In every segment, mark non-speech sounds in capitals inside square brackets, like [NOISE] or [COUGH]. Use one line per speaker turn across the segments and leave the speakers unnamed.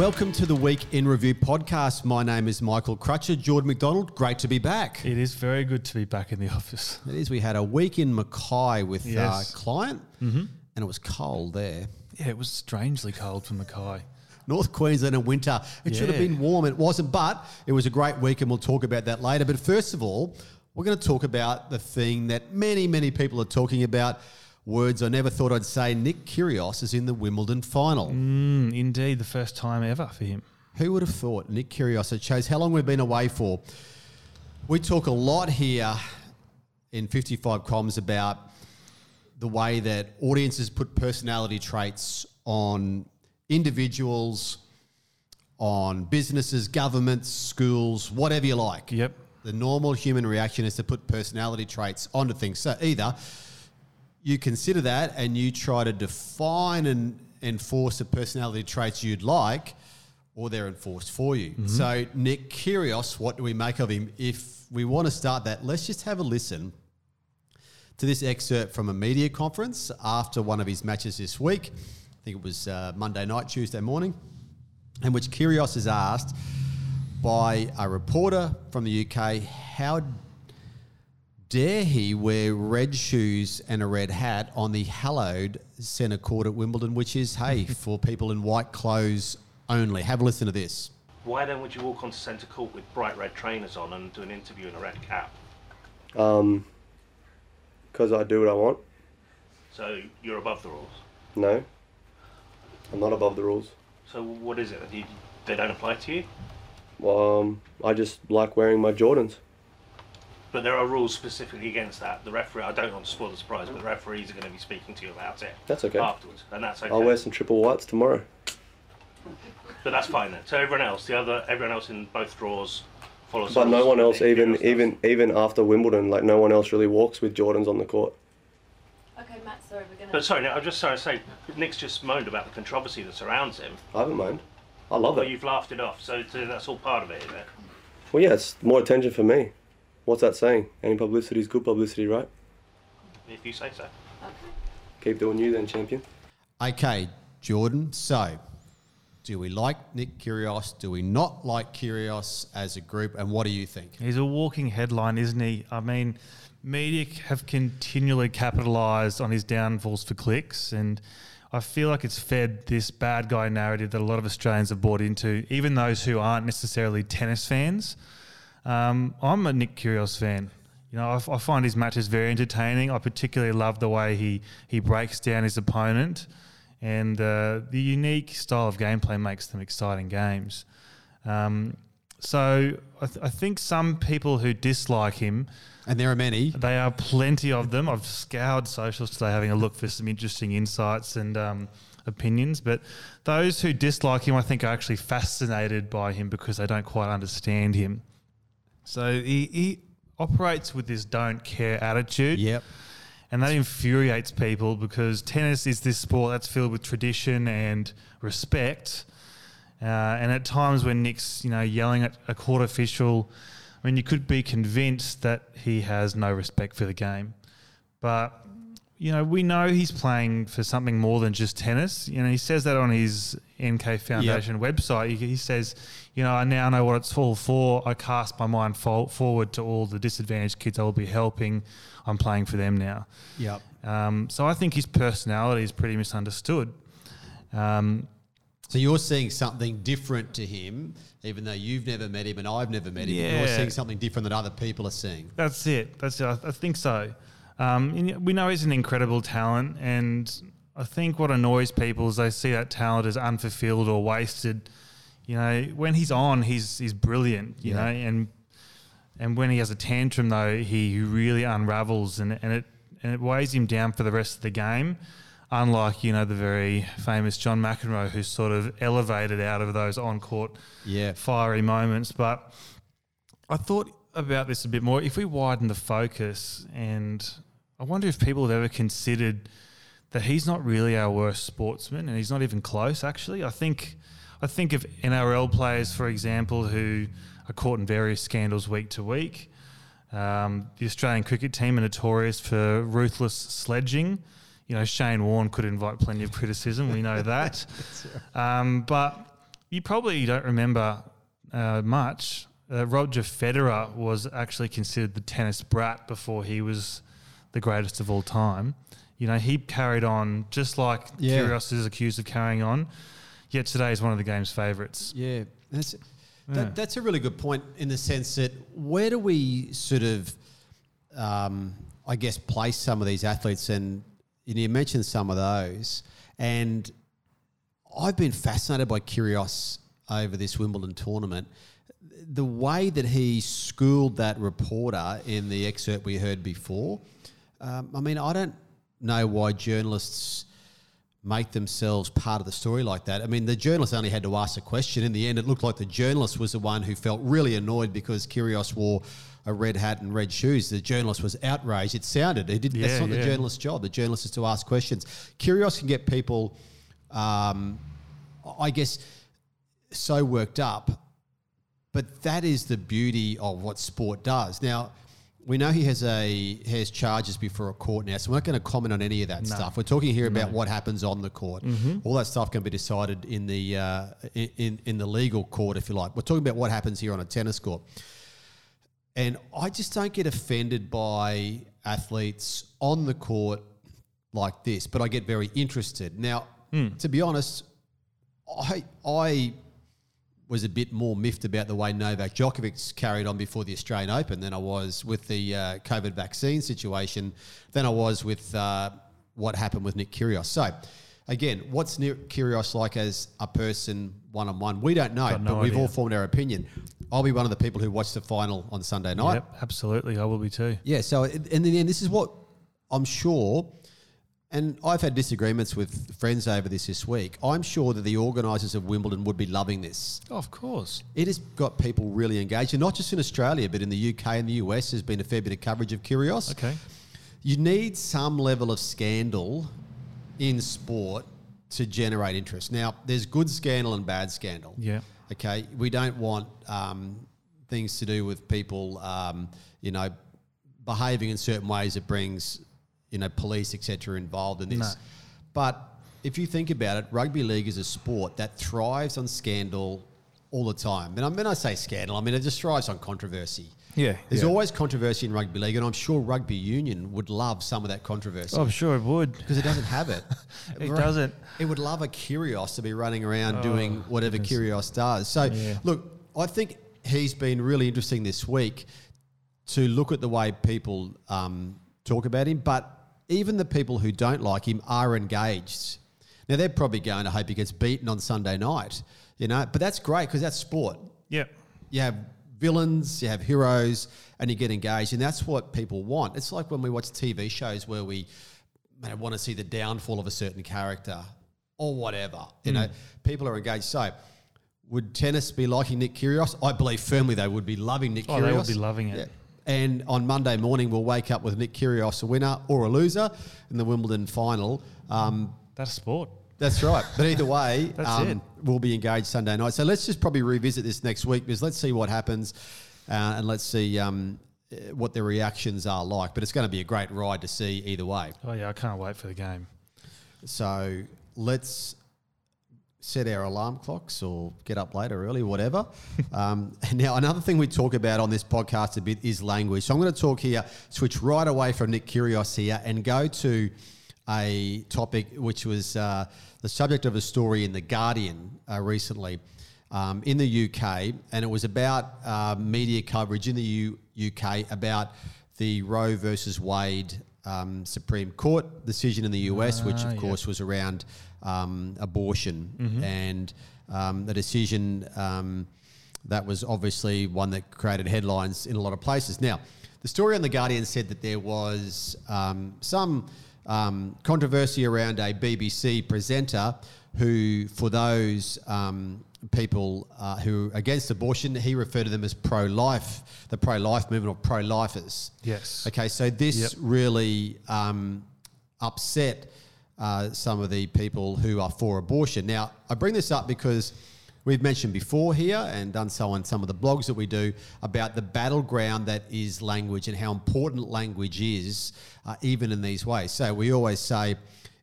Welcome to the Week in Review podcast. My name is Michael Crutcher. Jordan McDonald, great to be back.
It is very good to be back in the office.
It is. We had a week in Mackay with uh,
Yes.
our client, mm-hmm. and it was cold there.
Yeah, it was strangely cold for Mackay.
North Queensland in winter. It should have been warm. It wasn't, but it was a great week, and we'll talk about that later. But first of all, we're going to talk about the thing that many, many people are talking about. Words I never thought I'd say. Nick Kyrgios is in the Wimbledon final.
Mm, indeed, the first time ever for him.
Who would have thought Nick Kyrgios? It shows how long we've been away for. We talk a lot here in 55 Comms about the way that audiences put personality traits on individuals, on businesses, governments, schools, whatever you like.
Yep.
The normal human reaction is to put personality traits onto things. So either you consider that and you try to define and enforce the personality traits you'd like, or they're enforced for you. So, Nick Kyrgios, what do we make of him? If we want to start that, let's just have a listen to this excerpt from a media conference after one of his matches this week. I think it was uh, Monday night, Tuesday morning, in which Kyrgios is asked by a reporter from the UK how dare he wear red shoes and a red hat on the hallowed centre court at Wimbledon, which is, hey, [LAUGHS] for people in white clothes only. Have a listen to this.
Why then would you walk onto centre court with bright red trainers on and do an interview in a red cap?
Um, because I do what I want.
So you're above the rules.
No, I'm not above the rules.
So what is it? You, they don't apply to you?
Um, I just like wearing my Jordans.
But there are rules specifically against that. The referee, I don't want to spoil the surprise, but the referees are going to be speaking to you about it
That's okay.
afterwards, and that's okay.
I'll wear some triple whites tomorrow.
But that's fine then. So everyone else, the other, everyone else in both draws follows.
But no one else,
Nick
even
Kyrgios
even even after Wimbledon, like no one else really walks with Jordans on the court.
Okay, Matt, sorry, we're gonna.
But sorry, no, I'm just trying to say, Nick's just moaned about the controversy that surrounds him.
I haven't moaned. I love
Well,
it.
you've laughed it off, so, so that's all part of it, isn't it?
Well, yeah, it's more attention for me. What's that saying? Any publicity is good publicity, right?
If you say so.
Keep doing you then, champion.
Okay, Jordan. So, do we like Nick Kyrgios? Do we not like Kyrgios as a group? And what do you think?
He's a walking headline, isn't he? I mean, media have continually capitalised on his downfalls for clicks, and I feel like it's fed this bad guy narrative that a lot of Australians have bought into, even those who aren't necessarily tennis fans. Um, I'm a Nick Kyrgios fan. You know, I, f- I find his matches very entertaining. I particularly love the way he he breaks down his opponent, and uh, the unique style of gameplay makes them exciting games. Um, so I, th- I think some people who dislike him,
And there are many.
they are plenty of them. I've scoured socials today having a look for some interesting insights and um, opinions. But those who dislike him, I think, are actually fascinated by him because they don't quite understand him. So he, he operates with this don't care attitude.
Yep.
And that infuriates people because tennis is this sport that's filled with tradition and respect. Uh, and at times when Nick's, you know, yelling at a court official, I mean, you could be convinced that he has no respect for the game. But you know, we know he's playing for something more than just tennis. You know, he says that on his NK Foundation website. He, he says, you know, I now know what it's all for. I cast my mind fo- forward to all the disadvantaged kids I will be helping. I'm playing for them now.
Yep.
Um, so I think his personality is pretty misunderstood. Um,
So you're seeing something different to him, even though you've never met him and I've never met him.
Yeah.
You're seeing something different that other people are seeing.
That's it. That's it. I, I think so. Um, we know he's an incredible talent, and I think what annoys people is they see that talent as unfulfilled or wasted. You know, when he's on, he's he's brilliant. You
Yeah.
know, and and when he has a tantrum though, he really unravels, and and it and it weighs him down for the rest of the game. Unlike you know the very famous John McEnroe, who's sort of elevated out of those on court
Yeah.
fiery moments. But I thought about this a bit more. If we widen the focus, and I wonder if people have ever considered that he's not really our worst sportsman, and he's not even close. Actually, I think I think of NRL players, for example, who are caught in various scandals week to week. Um, the Australian cricket team are notorious for ruthless sledging. You know, Shane Warne could invite plenty of criticism. We know [LAUGHS] that. Um, but you probably don't remember uh, much. Uh, Roger Federer was actually considered the tennis brat before he was the greatest of all time. You know, he carried on just like
Yeah.
Kyrgios is accused of carrying on. Yet today is one of the game's favourites.
Yeah, that's
Yeah.
that, that's a really good point in the sense that where do we sort of, um, I guess, place some of these athletes, and you, you mentioned some of those, and I've been fascinated by Kyrgios over this Wimbledon tournament. The way that he schooled that reporter in the excerpt we heard before. Um, I mean, I don't know why journalists make themselves part of the story like that. I mean, the journalist only had to ask a question. In the end, it looked like the journalist was the one who felt really annoyed because Kyrgios wore a red hat and red shoes. The journalist was outraged. It sounded. it did, that's
Yeah,
not the
yeah.
journalist's job. The journalist is to ask questions. Kyrgios can get people, um, I guess, so worked up but that is the beauty of what sport does. Now, we know he has a has charges before a court now, so we're not going to comment on any of that stuff. We're talking here about what happens on the court. All that stuff can be decided in the uh, in in the legal court, if you like. We're talking about what happens here on a tennis court. And I just don't get offended by athletes on the court like this, but I get very interested. Now, to be honest, I I was a bit more miffed about the way Novak Djokovic carried on before the Australian Open than I was with the uh, COVID vaccine situation, than I was with uh, what happened with Nick Kyrgios. So, again, what's Nick Kyrgios like as a person one on one? We don't know,
no
but we've all formed our opinion. I'll be one of the people who watched the final on Sunday night.
Yep, absolutely. I will be too.
Yeah. So, in in the end, this is what I'm sure, and I've had disagreements with friends over this this week. I'm sure that the organisers of Wimbledon would be loving this.
of course.
It has got people really engaged, and not just in Australia, but in the UK and the US. There's been a fair bit of coverage of Kyrgios.
Okay.
You need some level of scandal in sport to generate interest. Now, there's good scandal and bad scandal.
Yeah.
Okay. We don't want um, things to do with people, um, you know, behaving in certain ways that brings, you know, police, etc., involved in this.
No.
But if you think about it, rugby league is a sport that thrives on scandal all the time. And I mean, I say scandal, I mean, it just thrives on controversy.
Yeah,
There's
yeah.
always controversy in rugby league, and I'm sure rugby union would love some of that controversy
I'm sure it would.
because it doesn't have it. [LAUGHS]
It
Right.
doesn't.
It would love a Kyrgios to be running around doing whatever Kyrgios does. So,
Yeah.
look, I think he's been really interesting this week to look at the way people um, talk about him. But even the people who don't like him are engaged. Now they're probably going to hope he gets beaten on Sunday night, you know. But that's great because that's sport
Yep.
you have villains, you have heroes, and you get engaged, and that's what people want. It's like when we watch TV shows where we man, want to see the downfall of a certain character or whatever. You know, hmm. people are engaged. So, would tennis be liking Nick Kyrgios? I believe firmly they would be loving Nick
Oh,
Kyrgios.
they would be loving it.
And on Monday morning, we'll wake up with Nick Kyrgios a winner or a loser in the Wimbledon final. Um,
That's sport.
that's right. But either way, [LAUGHS] um, we'll be engaged Sunday night. So let's just probably revisit this next week because let's see what happens uh, and let's see um, uh, what the reactions are like. But it's going to be a great ride to see either way.
Oh yeah, I can't wait for the game.
So let's set our alarm clocks or get up later early, whatever. [LAUGHS] um, now, another thing we talk about on this podcast a bit is language. So I'm going to talk here, switch right away from Nick Kyrgios here and go to a topic which was uh, the subject of a story in The Guardian uh, recently. Um, in the UK, and it was about uh, media coverage in the U- UK about the Roe versus Wade um, Supreme Court decision in the US, which
Ah,
of
yeah.
course was around um, abortion and um, the decision um, that was obviously one that created headlines in a lot of places. Now, the story on the Guardian said that there was um, some um, controversy around a BBC presenter who, for those um, people uh, who are against abortion, he referred to them as pro-life, the pro-life movement or pro-lifers.
Yes.
Okay, so this
Yep.
really um, upset uh, some of the people who are for abortion. Now, I bring this up because we've mentioned before here and done so on some of the blogs that we do about the battleground that is language and how important language is, uh, even in these ways. So we always say,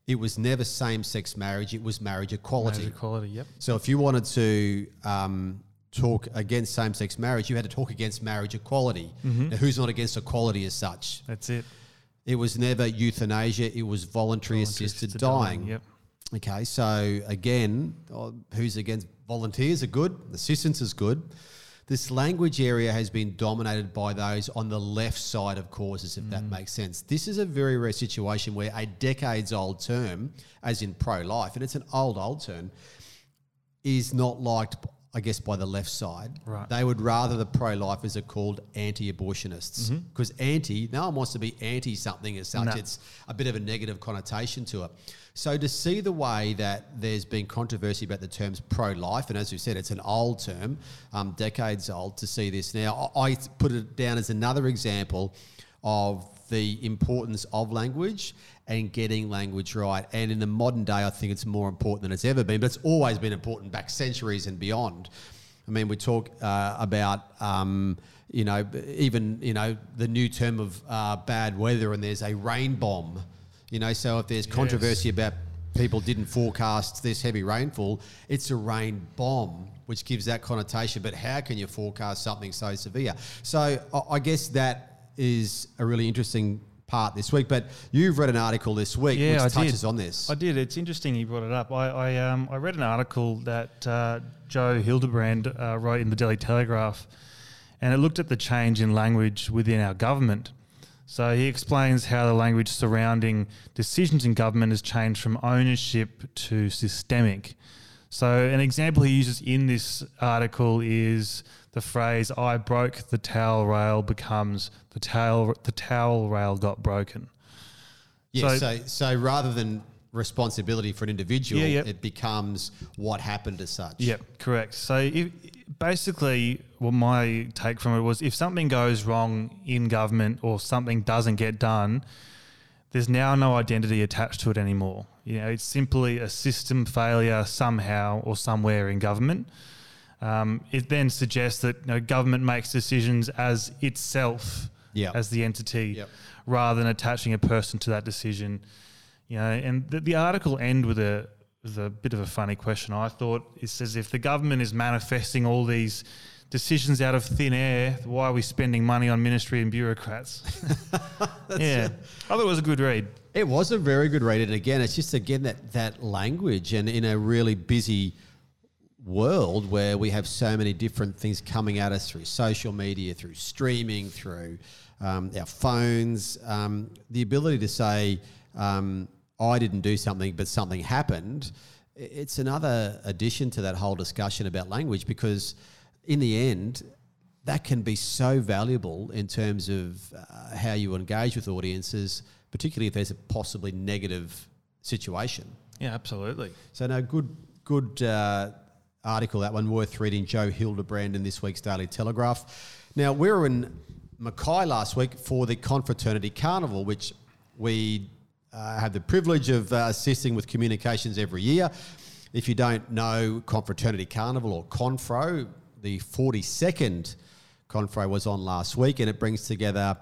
it was never same sex marriage, it was marriage equality.
Marriage equality, yep.
So if you wanted to um, talk against same sex marriage, you had to talk against marriage equality.
Mm-hmm.
Now, who's not against equality as such?
That's it.
It was never euthanasia, it was voluntary, assisted, dying.
Yep.
Okay, so again, uh, who's against volunteers are good, assistance is good. This language area has been dominated by those on the left side of causes, if that makes sense. This is a very rare situation where a decades old term, as in pro life, and it's an old, old term, is not liked, I guess, by the left side.
Right.
They would rather the pro lifers are called anti abortionists because anti, no one wants to be anti something as such.
No.
It's a bit of a negative connotation to it. So to see the way that there's been controversy about the terms pro-life, and as you said, it's an old term, um, decades old. To see this now, I I put it down as another example of the importance of language and getting language right. And in the modern day, I think it's more important than it's ever been. But it's always been important back centuries and beyond. I mean, we talk uh, about, um, you know, even, you know, the new term of uh, bad weather and there's a rain bomb, you know, so if there's controversy about people didn't forecast this heavy rainfall, it's a rain bomb, which gives that connotation. But how can you forecast something so severe? So I- I guess that is a really interesting part this week. But you've read an article this week
Yeah,
which
I
touches
did.
on this.
I did. It's interesting you brought it up. I I, um, I read an article that uh, Joe Hildebrand uh, wrote in the Daily Telegraph, and it looked at the change in language within our government. So he explains how the language surrounding decisions in government has changed from ownership to systemic. So an example he uses in this article is the phrase "I broke the towel rail" becomes the towel the towel rail got broken.
Yeah,
So-
so, so rather than responsibility for an individual,
Yeah, yeah.
it becomes what happened as such.
Yep, correct. So if, basically, what my take from it was if something goes wrong in government or something doesn't get done, there's now no identity attached to it anymore. You know, it's simply a system failure somehow or somewhere in government. Um, it then suggests that you know, government makes decisions as itself,
Yeah.
as the entity,
Yep.
rather than attaching a person to that decision. You know, and the, the article end with a with a bit of a funny question. I thought it says if the government is manifesting all these decisions out of thin air, why are we spending money on ministry and bureaucrats? [LAUGHS] [LAUGHS] yeah, I thought it was a good read.
It was a very good read. And again, it's just, again, that, that language and in a really busy world where we have so many different things coming at us through social media, through streaming, through um, our phones, um, the ability to say, um, I didn't do something, but something happened. It's another addition to that whole discussion about language because, in the end, that can be so valuable in terms of uh, how you engage with audiences, particularly if there's a possibly negative situation.
Yeah, absolutely.
So, no, good, good uh, article that one worth reading. Joe Hildebrand in this week's Daily Telegraph. Now, we were in Mackay last week for the Confraternity Carnival, which we uh, have the privilege of uh, assisting with communications every year. If you don't know Confraternity Carnival or Confro, the 42nd Confro was on last week, and it brings together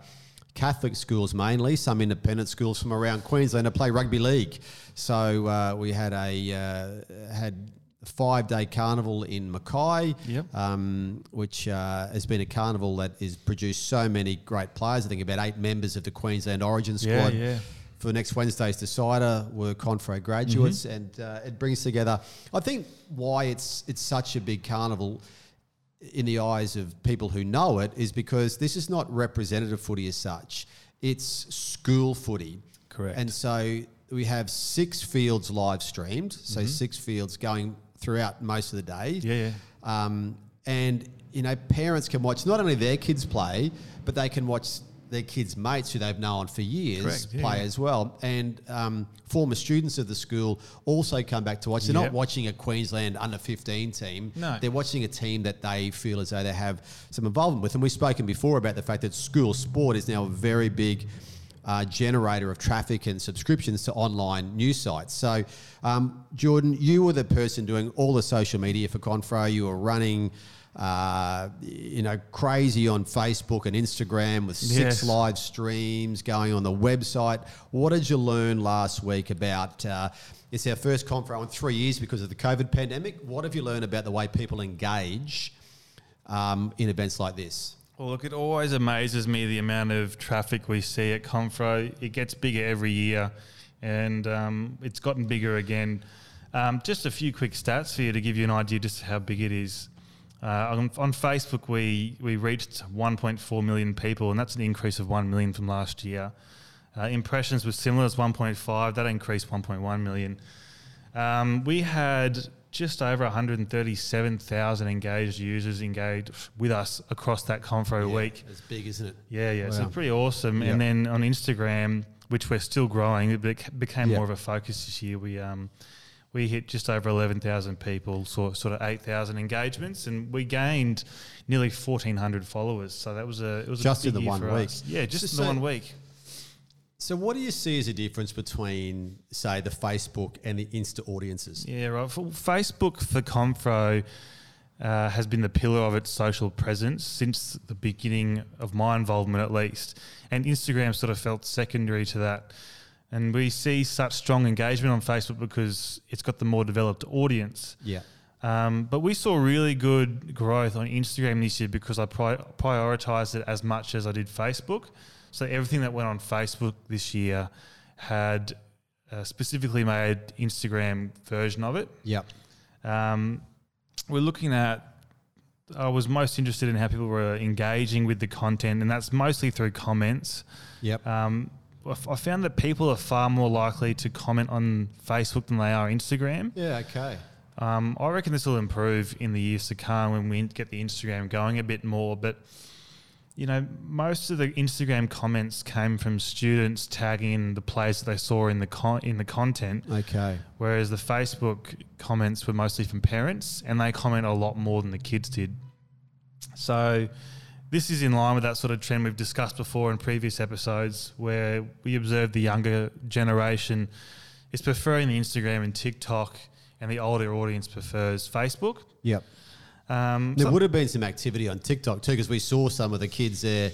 Catholic schools mainly, some independent schools from around Queensland to play rugby league. So uh, we had a uh, had five day carnival in Mackay,
Yep.
um, which uh, has been a carnival that has produced so many great players. I think about eight members of the Queensland Origin squad
yeah.
for next Wednesday's decider were Confro graduates,
Mm-hmm.
and uh, it brings together. I think why it's it's such a big carnival in the eyes of people who know it is because this is not representative footy as such. It's school footy.
Correct.
And so we have six fields live streamed, so
Mm-hmm.
six fields going throughout most of the day.
Yeah, yeah.
Um, and you know, parents can watch not only their kids play, but they can watch their kids' mates who they've known for years
Correct,
play
yeah.
as well. And um, former students of the school also come back to watch. They're
Yep.
not watching a Queensland under 15 team.
No.
They're watching a team that they feel as though they have some involvement with. And we've spoken before about the fact that school sport is now a very big uh, generator of traffic and subscriptions to online news sites. So, um, Jordan, you were the person doing all the social media for Confro. You were running uh, you know, crazy on Facebook and Instagram with six
Yes.
live streams going on the website. What did you learn last week about? Uh, it's our first conference in three years because of the COVID pandemic. What have you learned about the way people engage um, in events like this?
Well, look, it always amazes me the amount of traffic we see at Confro. It gets bigger every year, and um, it's gotten bigger again. Um, just a few quick stats for you to give you an idea just how big it is. Uh, on, on Facebook, we we reached 1.4 million people, and that's an increase of 1 million from last year. Uh, impressions were similar, it's 1.5. That increased 1.1 million. Um, we had just over 137,000 engaged users engaged with us across that Confro week.
It's big, isn't it?
Yeah, yeah. So
Wow.
it's pretty awesome.
Yep.
And then on Instagram, which we're still growing, it bec- became
Yep.
more of a focus this year. We um, we hit just over 11,000 people, so, sort of 8,000 engagements, and we gained nearly 1,400 followers. So that was a it was
Just in the one week.
us. Yeah, just
So-
in the
so-
one week.
So, what do you see as a difference between, say, the Facebook and the Insta audiences?
Yeah, right. For Facebook for Confro uh, has been the pillar of its social presence since the beginning of my involvement, at least. And Instagram sort of felt secondary to that. And we see such strong engagement on Facebook because it's got the more developed audience.
Yeah.
Um, but we saw really good growth on Instagram this year because I pri- prioritized it as much as I did Facebook. So everything that went on Facebook this year had uh, specifically made Instagram version of it.
Yep.
Um, we're looking at. I was most interested in how people were engaging with the content, and that's mostly through comments.
Yep.
Um, I found that people are far more likely to comment on Facebook than they are Instagram.
Yeah. Okay.
Um, I reckon this will improve in the years to come when we get the Instagram going a bit more. But you know, most of the Instagram comments came from students tagging the plays that they saw in the con- in the content,
Okay.
whereas the Facebook comments were mostly from parents, and they comment a lot more than the kids did. So. This is in line with that sort of trend we've discussed before in previous episodes, where we observed the younger generation is preferring the Instagram and TikTok, and the older audience prefers Facebook.
Yep.
Um,
There
so-
would have been some activity on TikTok too, because we saw some of the kids there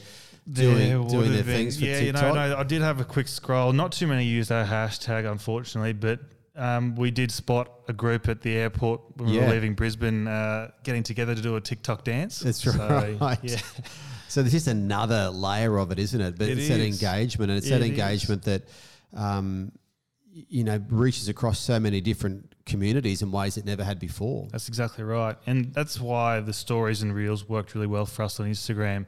doing, doing their
been-
things for
yeah,
TikTok.
you know, no, I did have a quick scroll. Not too many used our hashtag, unfortunately, but um, we did spot a group at the airport when we were leaving Brisbane, uh, getting together to do a TikTok dance.
That's
So,
right.
Yeah,
So there's just another layer of it, isn't it? But
It
it's that
is.
engagement, and it's that
It is.
engagement that, um, you know, reaches across so many different communities in ways it never had before.
that's exactly right, and that's why the stories and reels worked really well for us on Instagram.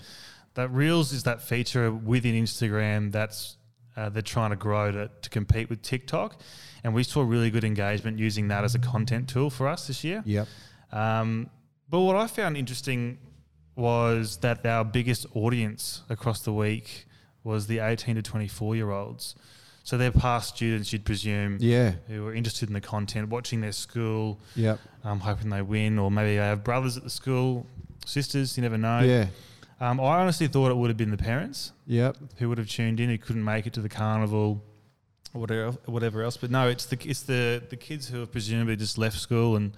That reels is that feature within Instagram that's uh, they're trying to grow to, to compete with TikTok, and we saw really good engagement using that as a content tool for us this year.
Yep.
Um, but what I found interesting was that our biggest audience across the week was the 18 to 24 year olds. So they're past students, you'd presume,
Yeah.
who are interested in the content, watching their school,
Yep.
um, hoping they win, or maybe they have brothers at the school, sisters, you never know.
Yeah.
Um, I honestly thought it would have been the parents
Yep.
who would have tuned in who couldn't make it to the carnival whatever whatever else. But no, it's the it's the the kids who have presumably just left school and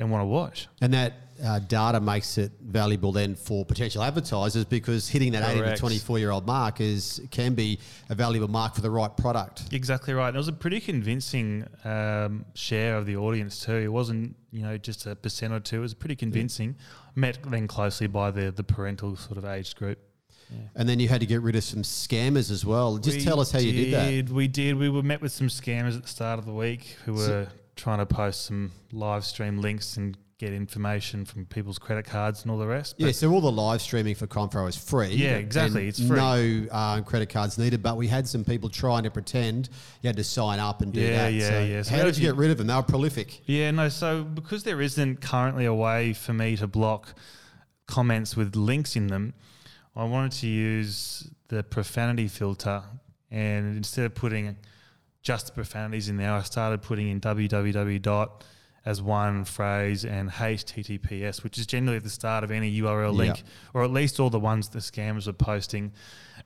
and want to watch.
And that uh, data makes it valuable then for potential advertisers because hitting that 18 to 24 year old mark is can be a valuable mark for the right product.
Exactly right. And it was a pretty convincing um, share of the audience too. It wasn't you know just a percent or two. It was pretty convincing. Met then closely by the the parental sort of age group.
And then you had to get rid of some scammers as well. Just
We
tell us how you did that.
We did. We were met with some scammers at the start of the week who
So-
were trying to post some live stream links and get information from people's credit cards and all the rest.
Yeah, so all the live streaming for Confro is free.
Yeah, exactly, it's free.
No uh, credit cards needed, but we had some people trying to pretend you had to sign up and do
Yeah,
that.
yeah,
so
yeah. So
how did
did
you- get rid of them? They were prolific.
Yeah, no. So because there isn't currently a way for me to block comments with links in them, I wanted to use the profanity filter, and instead of putting just the profanities in there, I started putting in www dot as one phrase and https, which is generally at the start of any URL link,
Yeah.
or at least all the ones the scammers were posting,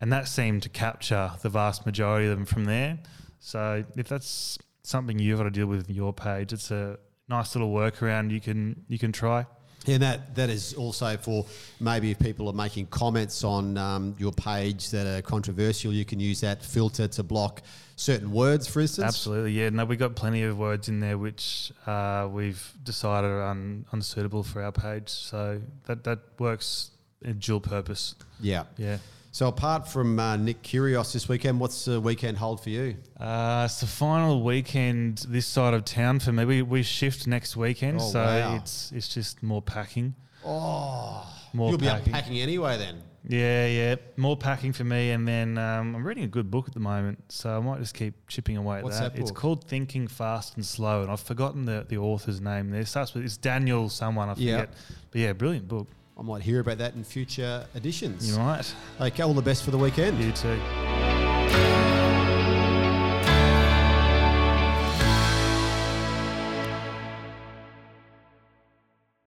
and that seemed to capture the vast majority of them from there. So if that's something you've got to deal with in your page, it's a nice little workaround you can you can try.
And that, that is also for maybe if people are making comments on um, your page that are controversial, you can use that filter to block certain words, for instance.
Absolutely, yeah. No, we've got plenty of words in there which uh, we've decided are un- unsuitable for our page. So that, that works in dual purpose.
Yeah.
Yeah.
So apart from uh, Nick Kyrgios this weekend, what's the weekend hold for you?
Uh, it's the final weekend this side of town for me. We, we shift next weekend,
Oh,
so
wow.
it's it's just more packing.
Oh,
More
you'll be
packing.
unpacking anyway then.
Yeah, yeah, more packing for me. And then um, I'm reading a good book at the moment, so I might just keep chipping away at
What's
that.
that
It's called Thinking Fast and Slow, and I've forgotten the, the author's name. There it starts with it's Daniel someone I forget, but yeah, brilliant book.
I might hear about that in future editions.
You might.
Okay, all the best for the weekend.
You too.